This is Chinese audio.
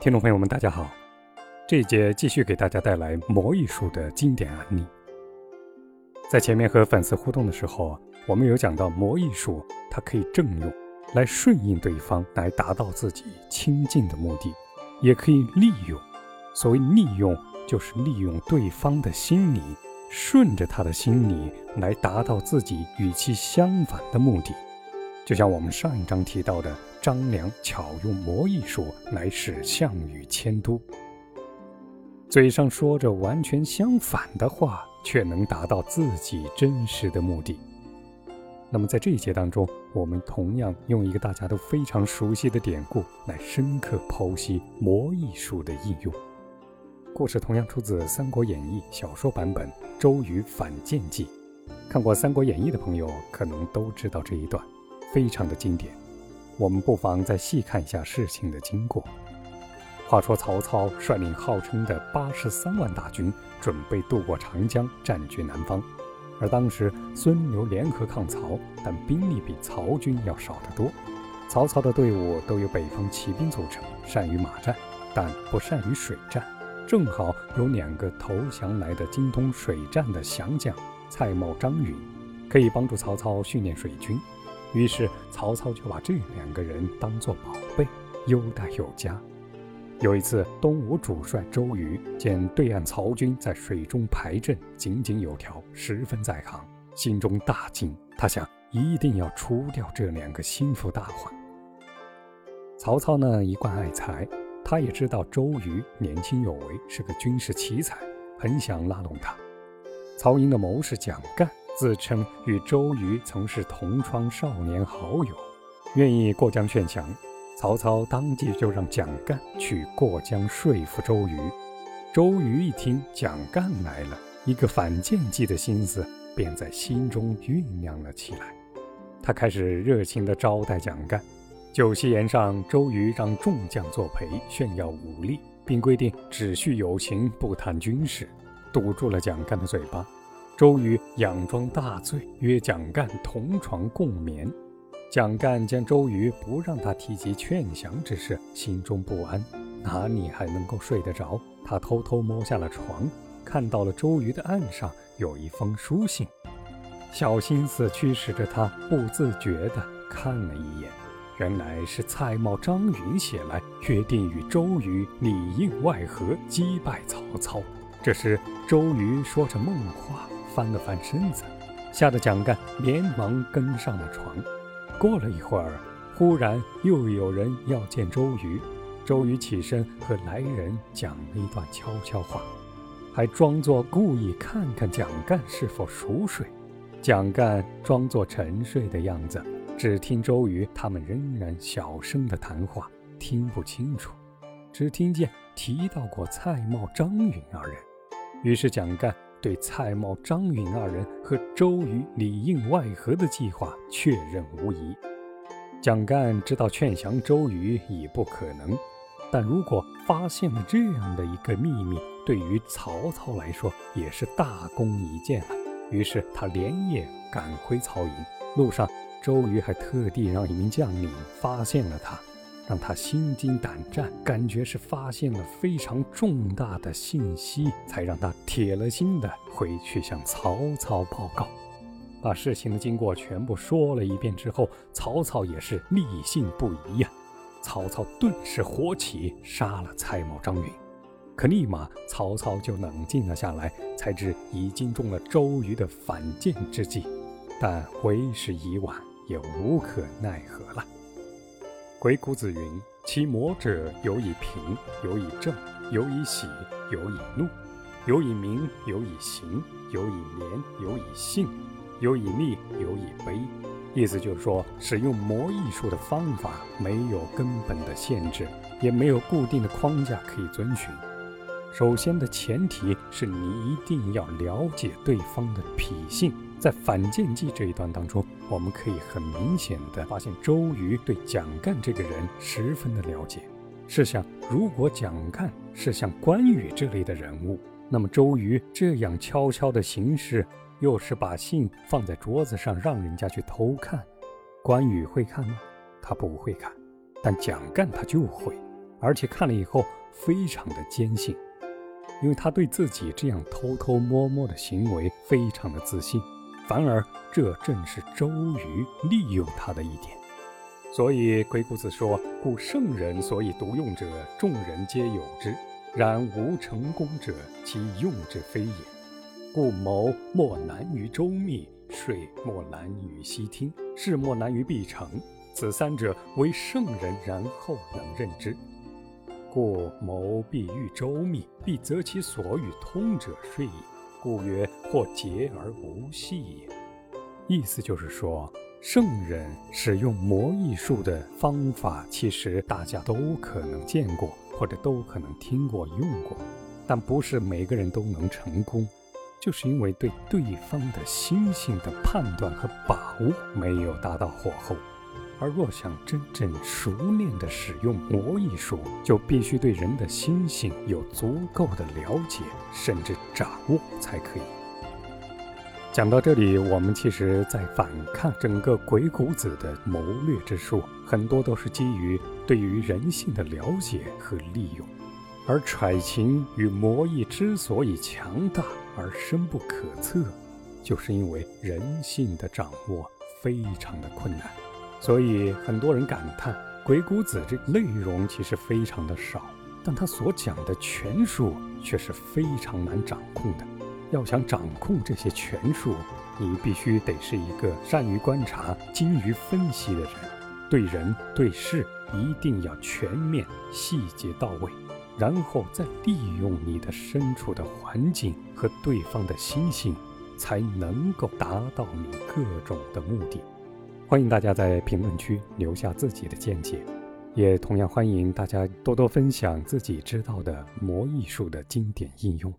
听众朋友们，大家好！这一节继续给大家带来魔艺术的经典案例。在前面和粉丝互动的时候，我们有讲到魔艺术，它可以正用来顺应对方，来达到自己亲近的目的；也可以利用。所谓利用，就是利用对方的心理，顺着他的心理来达到自己与其相反的目的。就像我们上一章提到的。张良巧用魔艺术来使项羽迁都，嘴上说着完全相反的话，却能达到自己真实的目的。那么在这一节当中，我们同样用一个大家都非常熟悉的典故来深刻剖析魔艺术的应用。故事同样出自《三国演义》小说版本《周瑜反间计》，看过《三国演义》的朋友可能都知道这一段，非常的经典。我们不妨再细看一下事情的经过。话说曹操率领号称的八十三万大军，准备渡过长江，占据南方。而当时孙刘联合抗曹，但兵力比曹军要少得多。曹操的队伍都由北方骑兵组成，善于马战，但不善于水战。正好有两个投降来的精通水战的降将蔡瑁、张允，可以帮助曹操训练水军。于是曹操就把这两个人当作宝贝，优待有加。有一次，东吴主帅周瑜见对岸曹军在水中排阵，井井有条，十分在行，心中大惊。他想，一定要除掉这两个心腹大患。曹操呢，一贯爱才，他也知道周瑜年轻有为，是个军事奇才，很想拉拢他。曹营的谋士蒋干。自称与周瑜曾是同窗少年好友，愿意过江劝降。曹操当即就让蒋干去过江说服周瑜。周瑜一听蒋干来了，一个反间计的心思便在心中酝酿了起来。他开始热情地招待蒋干。酒席宴上，周瑜让众将作陪，炫耀武力，并规定只叙友情，不谈军事，堵住了蒋干的嘴巴。周瑜佯装大醉，约蒋干同床共眠。蒋干见周瑜不让他提及劝降之事，心中不安，哪里还能够睡得着？他偷偷摸下了床，看到了周瑜的案上有一封书信，小心思驱使着他不自觉地看了一眼，原来是蔡瑁、张允写来，约定与周瑜里应外合，击败曹操。这时周瑜说着梦话。翻了翻身子，吓得蒋干连忙跟上了床。过了一会儿，忽然又有人要见周瑜。周瑜起身和来人讲了一段悄悄话，还装作故意看看蒋干是否熟睡。蒋干装作沉睡的样子，只听周瑜他们仍然小声的谈话，听不清楚，只听见提到过蔡瑁、张允二人。于是蒋干。对蔡瑁、张允二人和周瑜里应外合的计划确认无疑。蒋干知道劝降周瑜已不可能，但如果发现了这样的一个秘密，对于曹操来说也是大功一件了。于是他连夜赶回曹营，路上周瑜还特地让一名将领发现了他。让他心惊胆战，感觉是发现了非常重大的信息，才让他铁了心的回去向曹操报告。把事情的经过全部说了一遍之后，曹操也是立信不疑呀。曹操顿时火起，杀了蔡瑁、张允。可立马曹操就冷静了下来，才知已经中了周瑜的反间之计，但为时已晚，也无可奈何了。鬼谷子云：“其魔者，有以平，有以正，有以喜，有以怒，有以明，有以行，有以廉，有以信，有以利，有以悲。”意思就是说，使用魔艺术的方法没有根本的限制，也没有固定的框架可以遵循。首先的前提是你一定要了解对方的脾性。在反间计这一段当中，我们可以很明显的发现，周瑜对蒋干这个人十分的了解。试想，如果蒋干是像关羽这类的人物，那么周瑜这样悄悄的行事，又是把信放在桌子上让人家去偷看，关羽会看吗？他不会看，但蒋干他就会。而且看了以后非常的坚信，因为他对自己这样偷偷摸摸的行为非常的自信，反而这正是周瑜利用他的一点。所以鬼谷子说：“故圣人所以独用者，众人皆有之。然无成功者，其用之非也。故谋莫难于周密，睡莫难于悉听，事莫难于必成。此三者，为圣人然后能任之。故谋必欲周密，必择其所与通者说也。故曰：或结而无隙也。”意思就是说。圣人使用魔艺术的方法，其实大家都可能见过，或者都可能听过、用过，但不是每个人都能成功，就是因为对对方的心性的判断和把握没有达到火候。而若想真正熟练地使用魔艺术，就必须对人的心性有足够的了解，甚至掌握才可以。讲到这里，我们其实在反看整个鬼谷子的谋略之术，很多都是基于对于人性的了解和利用。而揣情与魔艺之所以强大而深不可测，就是因为人性的掌握非常的困难。所以很多人感叹，鬼谷子这内容其实非常的少，但他所讲的权术却是非常难掌控的。要想掌控这些权术，你必须得是一个善于观察、精于分析的人，对人对事一定要全面、细节到位，然后再利用你的身处的环境和对方的心性，才能够达到你各种的目的。欢迎大家在评论区留下自己的见解，也同样欢迎大家多多分享自己知道的魔艺术的经典应用。